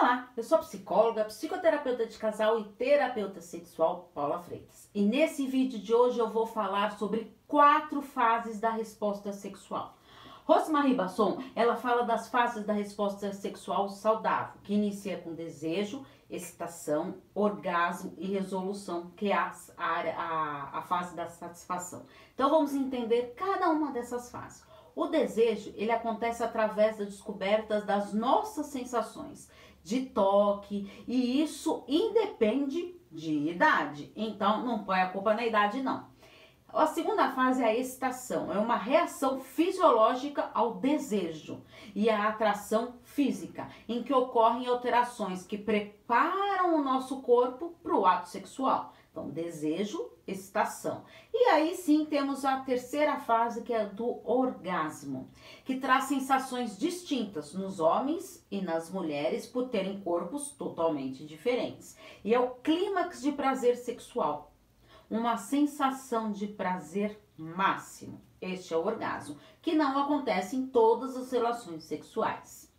Olá, eu sou psicóloga, psicoterapeuta de casal e terapeuta sexual Paula Freitas. E nesse vídeo de hoje eu vou falar sobre quatro fases da resposta sexual. Rosemarie Basson, ela fala das fases da resposta sexual saudável, que inicia com desejo, excitação, orgasmo e resolução, que é a, a, a fase da satisfação. Então vamos entender cada uma dessas fases. O desejo, ele acontece através das descobertas das nossas sensações de toque, e isso independe de idade. Então, não põe a culpa na idade, não. A segunda fase é a excitação, é uma reação fisiológica ao desejo e à atração física, em que ocorrem alterações que preparam o nosso corpo para o ato sexual. Então, desejo, excitação. E aí sim temos a terceira fase, que é do orgasmo, que traz sensações distintas nos homens e nas mulheres por terem corpos totalmente diferentes. E é o clímax de prazer sexual, uma sensação de prazer máximo. Este é o orgasmo, que não acontece em todas as relações sexuais.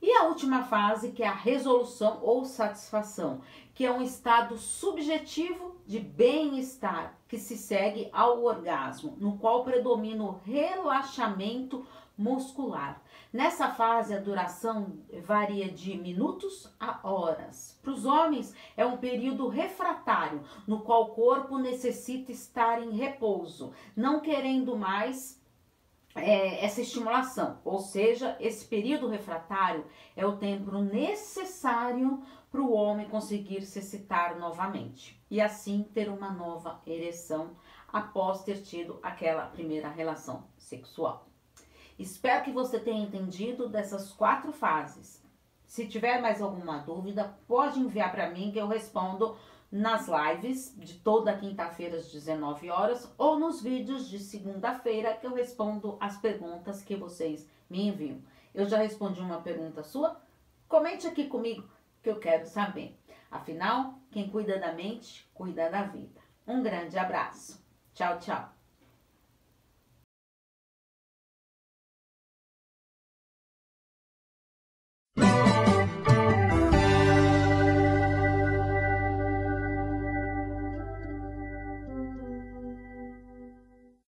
E a última fase, que é a resolução ou satisfação, que é um estado subjetivo de bem-estar que se segue ao orgasmo, no qual predomina o relaxamento muscular. Nessa fase, a duração varia de minutos a horas. Para os homens, é um período refratário, no qual o corpo necessita estar em repouso, não querendo mais é, essa estimulação, ou seja, esse período refratário é o tempo necessário para o homem conseguir se excitar novamente e assim ter uma nova ereção após ter tido aquela primeira relação sexual. Espero que você tenha entendido dessas quatro fases. Se tiver mais alguma dúvida, pode enviar para mim que eu respondo nas lives de toda quinta-feira às 19 horas ou nos vídeos de segunda-feira que eu respondo as perguntas que vocês me enviam. Eu já respondi uma pergunta sua? Comente aqui comigo que eu quero saber. Afinal, quem cuida da mente, cuida da vida. Um grande abraço. Tchau, tchau.